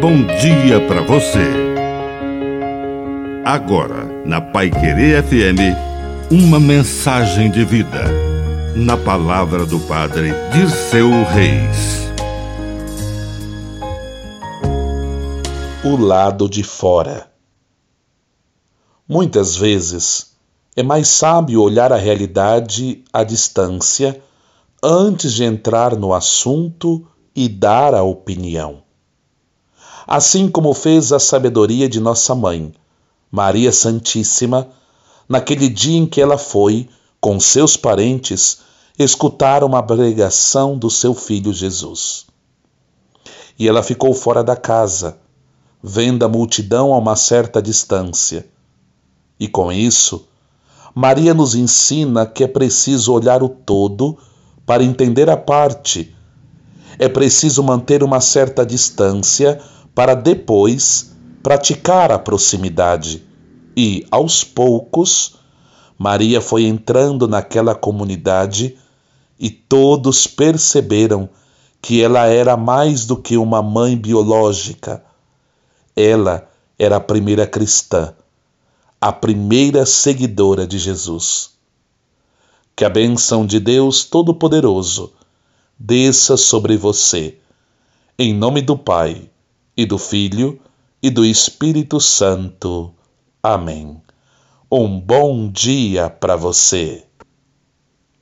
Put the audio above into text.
bom dia para você. Agora, na Pai Querer FM, uma mensagem de vida. Na palavra do Padre Dirceu Reis. O lado de fora. Muitas vezes é mais sábio olhar a realidade à distância antes de entrar no assunto e dar a opinião assim como fez a sabedoria de nossa mãe, Maria Santíssima, naquele dia em que ela foi, com seus parentes, escutar uma pregação do seu filho Jesus. E ela ficou fora da casa, vendo a multidão a uma certa distância. E com isso, Maria nos ensina que é preciso olhar o todo para entender a parte. É preciso manter uma certa distância para depois praticar a proximidade. E, aos poucos, Maria foi entrando naquela comunidade e todos perceberam que ela era mais do que uma mãe biológica. Ela era a primeira cristã, a primeira seguidora de Jesus. Que a bênção de Deus Todo-Poderoso desça sobre você. Em nome do Pai e do Filho e do Espírito Santo. Amém. Um bom dia para você.